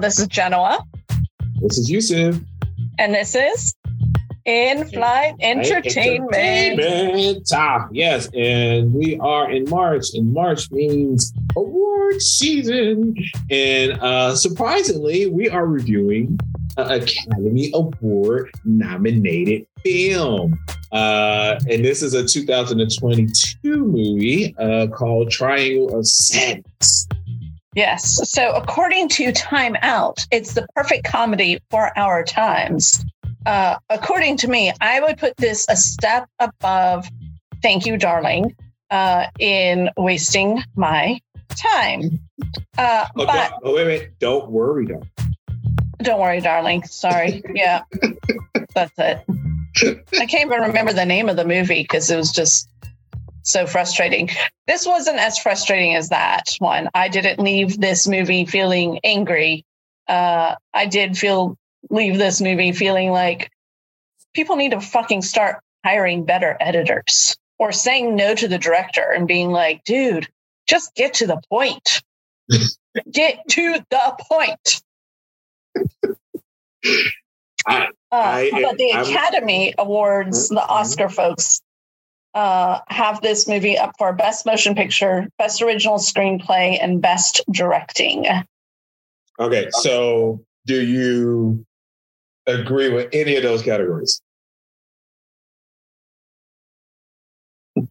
This is Genoa. This is Yusuf. And this is In Flight Entertainment. Entertainment. Ah, yes, and we are in March, and March means award season. And uh, surprisingly, we are reviewing an Academy Award nominated film. Uh, and this is a 2022 movie uh, called Triangle of Sadness. Yes. So, according to Time Out, it's the perfect comedy for our times. Uh, according to me, I would put this a step above Thank You, Darling, uh, in wasting my time. Uh, Oh, but oh, wait, wait. Don't worry, though. don't worry, darling. Sorry. Yeah, that's it. I can't even remember the name of the movie because it was just so frustrating. This wasn't as frustrating as that one. I didn't leave this movie feeling angry. Uh, I did feel leave this movie feeling like people need to fucking start hiring better editors or saying no to the director and being like, dude, just get to the point. get to the point. I- Uh, I- but the I'm- Academy Awards, the Mhm. Oscar folks, uh, have this movie up for Best Motion Picture, Best Original Screenplay, and Best Directing. Okay, so do you agree with any of those categories?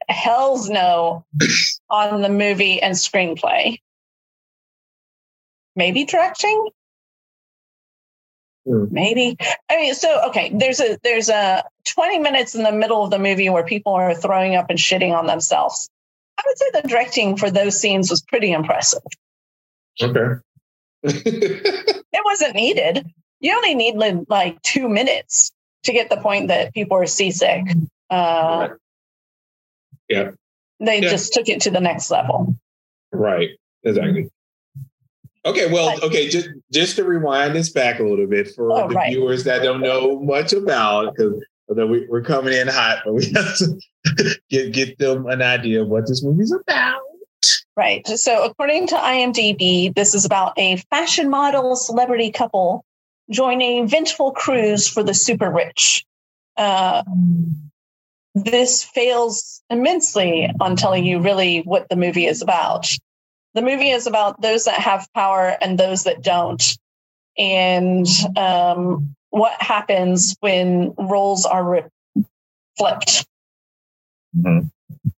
Hell's no on the movie and screenplay. Maybe directing. Hmm. Maybe. I mean, so okay. There's a there's a 20 minutes in the middle of the movie where people are throwing up and shitting on themselves. I would say the directing for those scenes was pretty impressive. Okay. it wasn't needed. You only need like two minutes to get the point that people are seasick. Uh, Yeah. They Yeah. just took it to the next level. right. Exactly. Okay, well, okay, just just to rewind this back a little bit for Oh, the right. viewers that don't know much about, because we, we're coming in hot, but we have to get get them an idea of what this movie's about. Right. So, according to IMDb, this is about a fashion model celebrity couple joining vengeful cruise for the super rich. Uh, this fails immensely on telling you really what the movie is about. The movie is about those that have power and those that don't, and um, what happens when roles are re- flipped.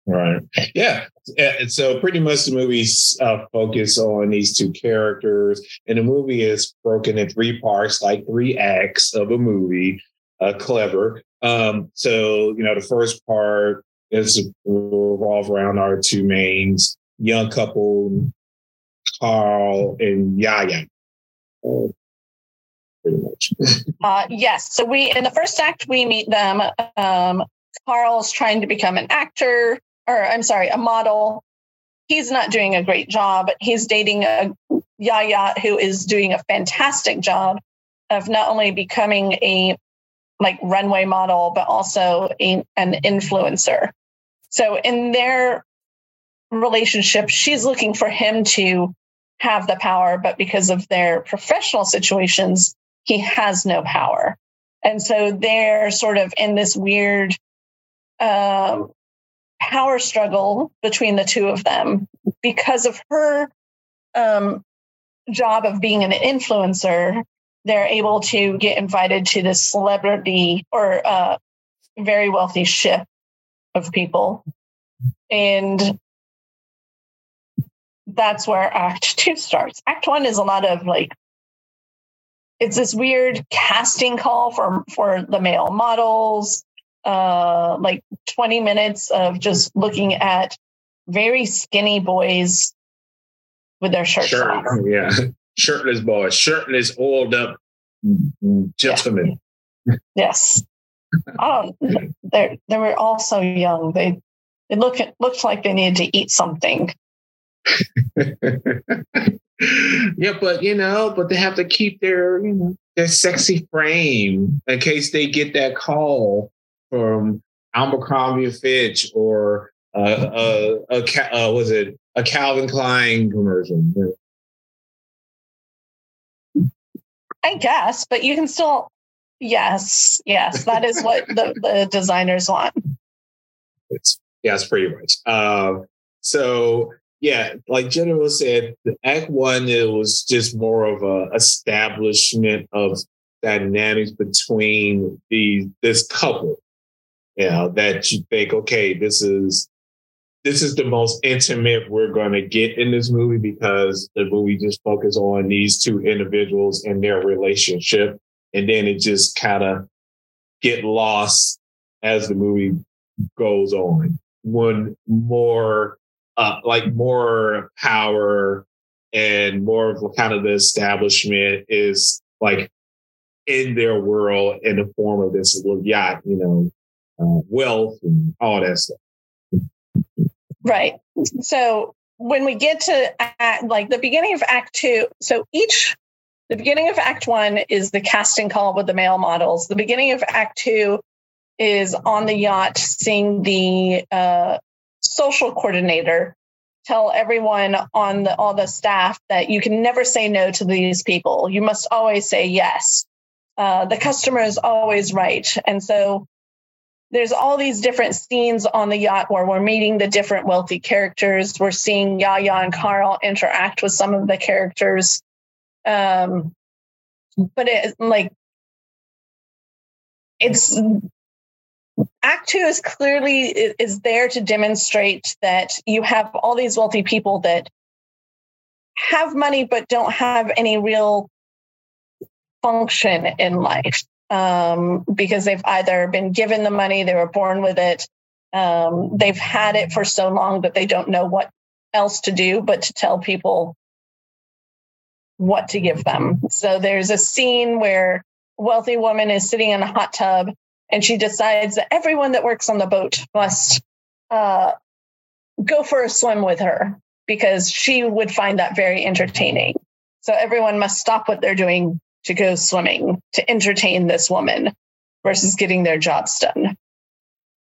Right. Yeah. And so pretty much the movie's uh, focus on these two characters, and the movie is broken in three parts, like three acts of a movie. Uh, clever. Um, so you know, the first part is revolve around our two mains, young couple, Carl and Yaya. Uh, pretty much. Uh, yes. So we in the first act we meet them. Um, Carl's trying to become an actor, or I'm sorry, a model. He's not doing a great job. He's dating a Yaya who is doing a fantastic job of not only becoming a like runway model, but also a, an influencer. So in their relationship, she's looking for him to have the power, but because of their professional situations, he has no power. And so they're sort of in this weird um, power struggle between the two of them because of her um, job of being an influencer. They're able to get invited to this celebrity or uh, very wealthy ship of people. And that's where act two starts. Act one is a lot of like it's this weird casting call for for the male models uh like 20 minutes of just looking at very skinny boys with their shirts Shirt, off yeah. Shirtless boys, shirtless, oiled up gentlemen. yes oh they they were all so young they it looked looked like they needed to eat something yeah, but you know, but they have to keep their you know their sexy frame in case they get that call from Abercrombie Fitch or uh, uh, a Ca- uh, was it a Calvin Klein commercial? I guess, but you can still. Yes, yes, that is what the, the designers want. It's yeah, it's pretty much. Uh, so yeah, like Jennifer said, the Act One it was just more of a establishment of dynamics between the this couple. You know that you think, okay, this is this is the most intimate we're going to get in this movie because the movie just focuses on these two individuals and their relationship, and then it just kind of get lost as the movie goes on. One more uh, like more power and more of kind of the establishment is like in their world in the form of this little yacht, you know, uh, wealth and all that stuff. Right. So when we get to act, like the beginning of Act Two, so each the beginning of Act One is the casting call with the male models. The beginning of Act Two is on the yacht seeing the uh, social coordinator tell everyone on the all the staff that you can never say no to these people. You must always say yes. Uh, the customer is always right, and so there's all these different scenes on the yacht where we're meeting the different wealthy characters. We're seeing Yaya and Carl interact with some of the characters. Um, but it like it's Act two is clearly is there to demonstrate that you have all these wealthy people that have money but don't have any real function in life um, because they've either been given the money, they were born with it, um, they've had it for so long that they don't know what else to do but to tell people what to give them. So there's a scene where wealthy woman is sitting in a hot tub and she decides that everyone that works on the boat must uh, go for a swim with her because she would find that very entertaining. So everyone must stop what they're doing to go swimming to entertain this woman versus getting their jobs done.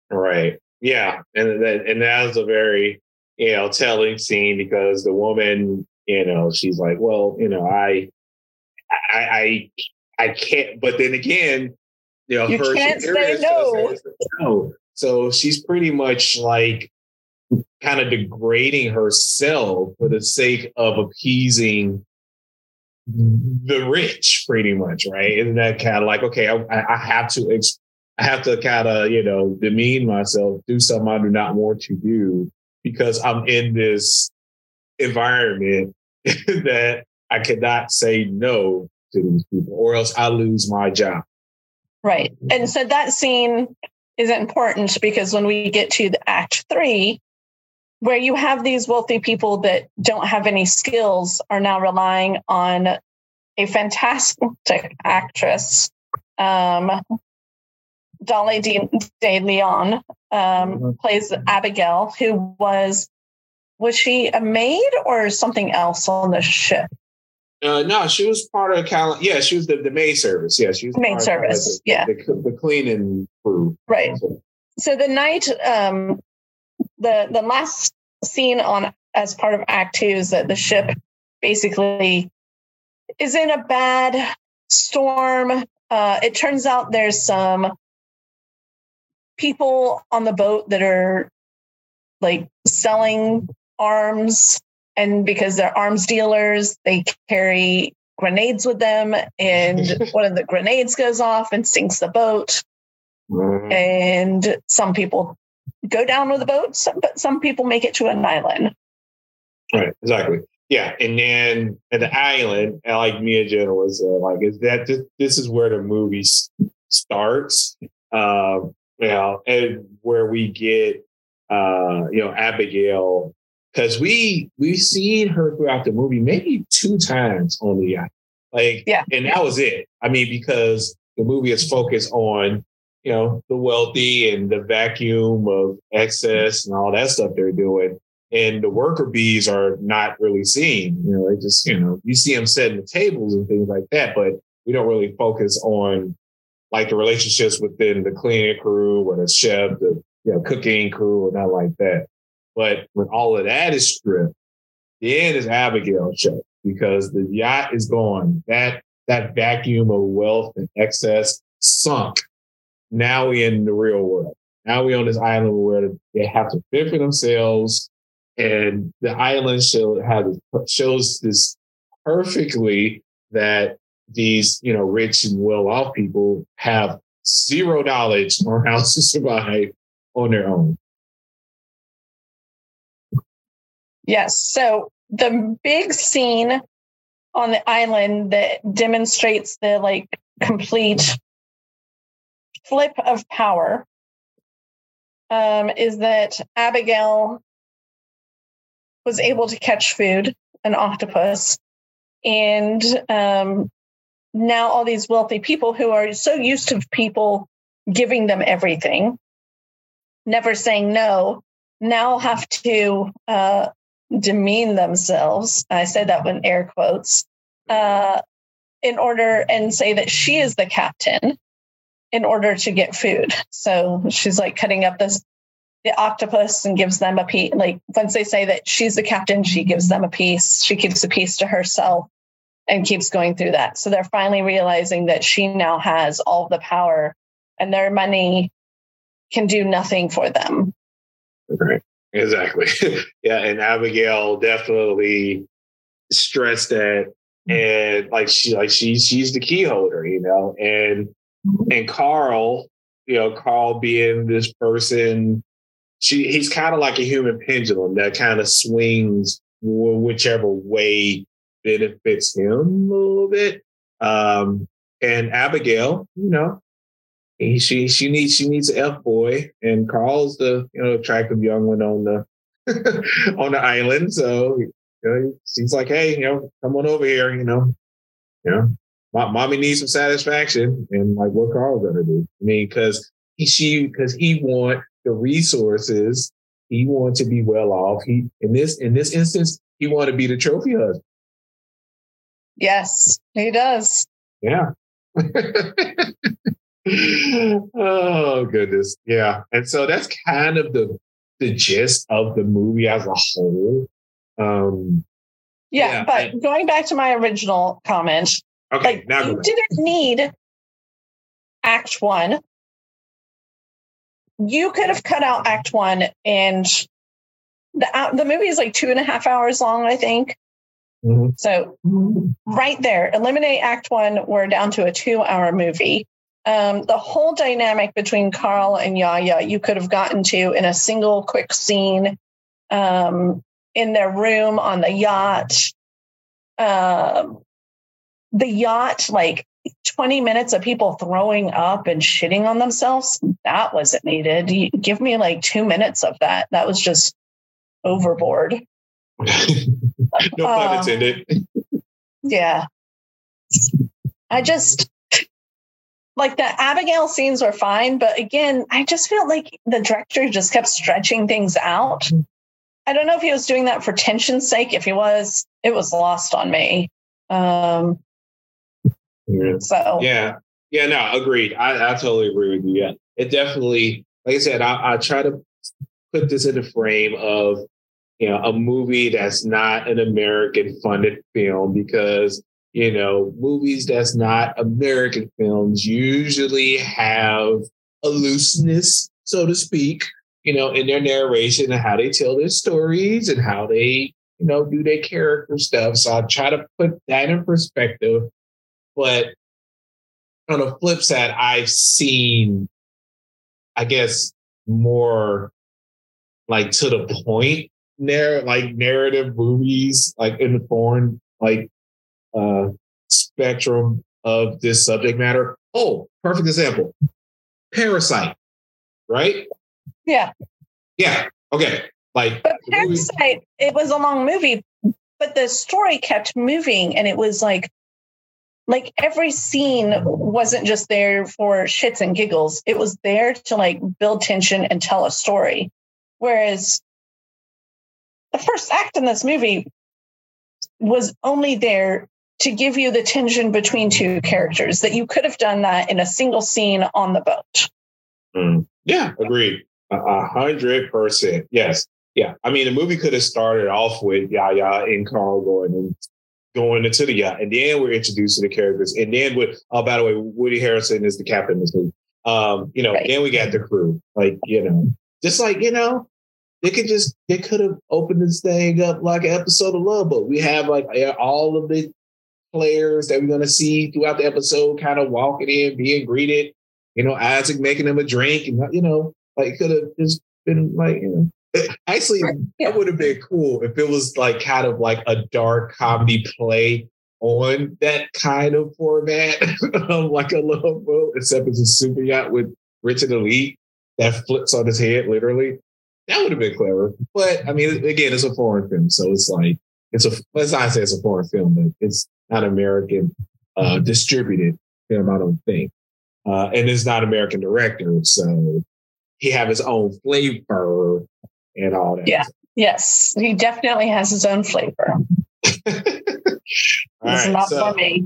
Right. Yeah, and that and that was a very you know telling scene because the woman you know she's like, well, you know, I I I, I can't. But then again, you know, you her can't say no. no. So she's pretty much like kind of degrading herself for the sake of appeasing the rich, pretty much, right? Isn't that kind of like, okay, I, I have to, I have to kind of, you know, demean myself, do something I do not want to do because I'm in this environment that I cannot say no to these people, or else I lose my job. Right. And so that scene is important because when we get to the act three, where you have these wealthy people that don't have any skills are now relying on a fantastic actress, um, Dolly De, De Leon, um, mm-hmm. plays Abigail, who was was she a maid or something else on the ship? Uh, no, she was part of Cal. Yeah, she was the, the maid service. Yeah, she was the maid service. The, yeah, the, the, cleaning crew. Right. So, so the night, um, the the last scene on as part of Act Two is that the ship basically is in a bad storm. Uh, it turns out there's some people on the boat that are like selling arms and because they're arms dealers, they carry grenades with them, and one of the grenades goes off and sinks the boat. Mm. And some people go down with the boat, but some people make it to an island. Right, exactly. Yeah, and then at the island, like Mia Jenna was uh, like, is that this, this is where the movie starts? Uh, you know, and where we get uh, you know Abigail because we we've seen her throughout the movie maybe two times on the yacht. Like, yeah, and that was it. I mean, because the movie is focused on you know the wealthy and the vacuum of excess and all that stuff they're doing, and the worker bees are not really seen. You know, they just you know you see them setting the tables and things like that, but we don't really focus on like the relationships within the cleaning crew or the chef, the you know cooking crew, or not like that. But when all of that is stripped, then is Abigail show because the yacht is gone. That that vacuum of wealth and excess sunk. Now we in the real world. Now we on this island where they have to fend for themselves, and the island show has shows this perfectly that these you know rich and well off people have zero knowledge on how to survive on their own. Yes. So the big scene on the island that demonstrates the like complete flip of power um, is that Abigail was able to catch food, an octopus, and um, now all these wealthy people who are so used to people giving them everything, never saying no, now have to uh, demean themselves. I said that with air quotes, uh, in order and say that she is the captain in order to get food. So she's like cutting up this the octopus and gives them a piece. Like once they say that she's the captain, she gives them a piece. She keeps a piece to herself and keeps going through that. So they're finally realizing that she now has all the power and their money can do nothing for them. Right. Exactly. yeah. And Abigail definitely stressed that and like she like she she's the key holder, you know, and and Carl, you know, Carl being this person, she he's kind of like a human pendulum that kind of swings whichever way benefits him a little bit. Um, and Abigail, you know, he, she she needs she needs an F boy, and Carl's the you know attractive young one on the on the island. So you know, she's like, hey, you know, come on over here, you know, you know, mommy needs some satisfaction, and like, what Carl's gonna do? I mean, because he she because he want the resources, he want to be well off. He in this in this instance, he want to be the trophy husband. Yes, he does. Yeah. oh goodness. Yeah. And so that's kind of the the gist of the movie as a whole. Um yeah, yeah but and, going back to my original comment, okay, like, now you didn't need act one. You could have cut out act one and the the movie is like two and a half hours long, I think. Mm-hmm. So right there, eliminate Act One. We're down to a two-hour movie. Um, the whole dynamic between Carl and Yaya, you could have gotten to in a single quick scene um, in their room on the yacht. Um, the yacht, like 20 minutes of people throwing up and shitting on themselves, that wasn't needed. You, give me like two minutes of that. That was just overboard. no pun um, intended. Yeah. I just like the Abigail scenes were fine, but again, I just felt like the director just kept stretching things out. I don't know if he was doing that for tension's sake. If he was, it was lost on me. Um, yeah. So yeah, yeah, no, agreed. I, I totally agree with you. Yeah, it definitely, like I said, I, I try to put this in the frame of you know, a movie that's not an American funded film because, you know, movies that's not American films usually have a looseness, so to speak, you know, in their narration and how they tell their stories and how they, you know, do their character stuff. So I try to put that in perspective. But on the flip side, I've seen, I guess, more like to the point narr- like narrative movies, like in the foreign like uh spectrum of this subject matter. Oh, perfect example. Parasite, right? Yeah. Yeah. Okay. Like but Parasite, it was a long movie, but the story kept moving and it was like like every scene wasn't just there for shits and giggles. It was there to like build tension and tell a story. Whereas the first act in this movie was only there to give you the tension between two characters that you could have done that in a single scene on the boat. Mm. Yeah, agreed. A hundred percent. Yes. Yeah. I mean, the movie could have started off with Yaya and Carl going and going into the yacht, and then we're introduced to the characters, and then with oh by the way, Woody Harrelson is the captain of this movie. Um, you know, right. then we got the crew, like you know, just like you know, they could just they could have opened this thing up like an episode of Love, but we have like all of the players that we're going to see throughout the episode kind of walking in, being greeted. You know, Isaac making them a drink, and you know, like could have just been like, you know, actually, yeah. that would have been cool if it was like kind of like a dark comedy play on that kind of format, like a little boat, except it's a super yacht with Richard Elite that flips on his head, literally. That would have been clever. But I mean, again, it's a foreign film, so it's like it's a let's not say it's a foreign film, but it's not American uh, distributed film, I don't think. Uh, and it's not American director, so he have his own flavor and all that. Yeah. Yes, he definitely has his own flavor. it's right, not so, for me.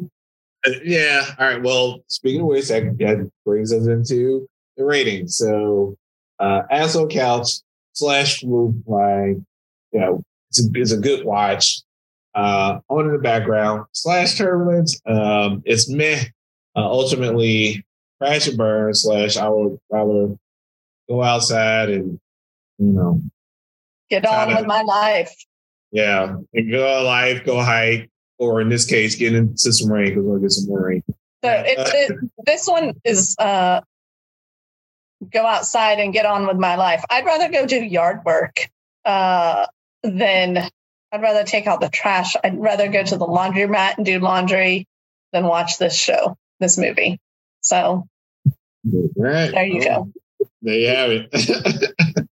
Uh, yeah. All right. Well, speaking of which, that, that brings us into the rating. So, uh, asshole couch slash blue flag. You know, it's a, it's a good watch. Uh, on in the background slash turbulence. Um, it's meh. Uh, ultimately, crash and burn slash I would rather go outside and you know get on with my life. Yeah, and go life, go hike, or in this case, get into some rain because we'll get some more rain. So it, it, this one is uh, go outside and get on with my life. I'd rather go do yard work uh, than I'd rather take out the trash. I'd rather go to the laundromat and do laundry than watch this show, this movie. So right. there you go. There you have it.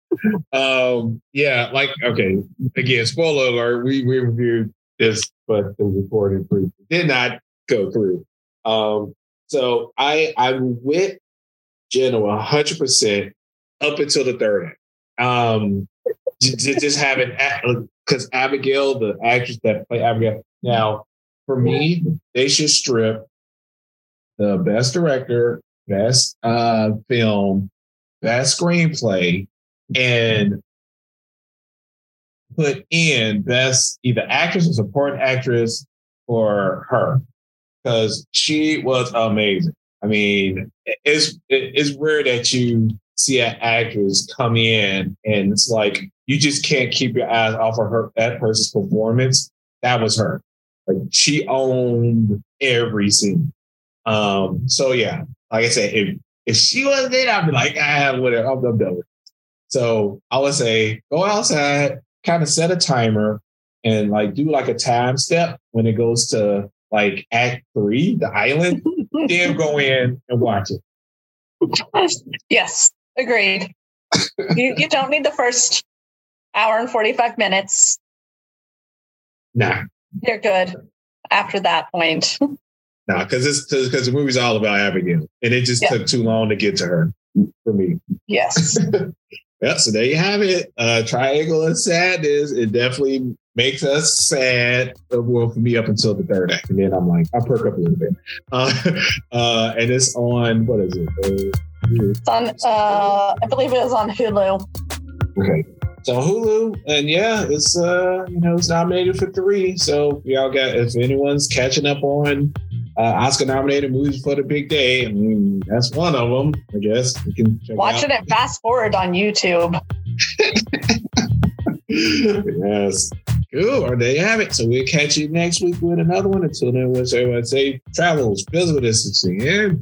um, yeah, like okay. Again, spoiler alert. We we reviewed this, but the recording did not go through. Um, so I I'm with Genoa 100 percent up until the third act. Um, just having because Abigail, the actress that played Abigail. Now, for me, they should strip the best director, best uh, film, best screenplay, and put in best either actress or supporting actress for her because she was amazing. I mean, it's it's rare that you see an actress come in and it's like you just can't keep your eyes off of her that person's performance. That was her. Like she owned every scene. Um, so yeah, like I said, if if she wasn't there, I'd be like, ah, whatever, I'm, I'm done with it. So I would say go outside, kind of set a timer and like do like a time step when it goes to like act three, the island, then go in and watch it. Yes. Agreed. you, you don't need the first hour and 45 minutes. Nah. You're good after that point. nah, because it's because the movie's all about Abigail. And it just yeah. took too long to get to her for me. Yes. yeah, so there you have it. Uh Triangle of Sadness. It definitely makes us sad. Well, for me, up until the third act, and then I'm like, I perk up a little bit. Uh, uh, and it's on what is it? Uh, it's on, uh, I believe it was on Hulu. Okay. So Hulu, and yeah, it's uh, you know, it's nominated for three. So y'all got if anyone's catching up on uh, Oscar nominated movies for the big day, I mean, that's one of them. I guess you can watch it and fast forward on YouTube. yes. Cool. Or there you have it. So we'll catch you next week with another one. Until then, we'll say everyone say travels, with us, and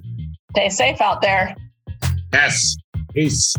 stay safe out there. Yes. Peace.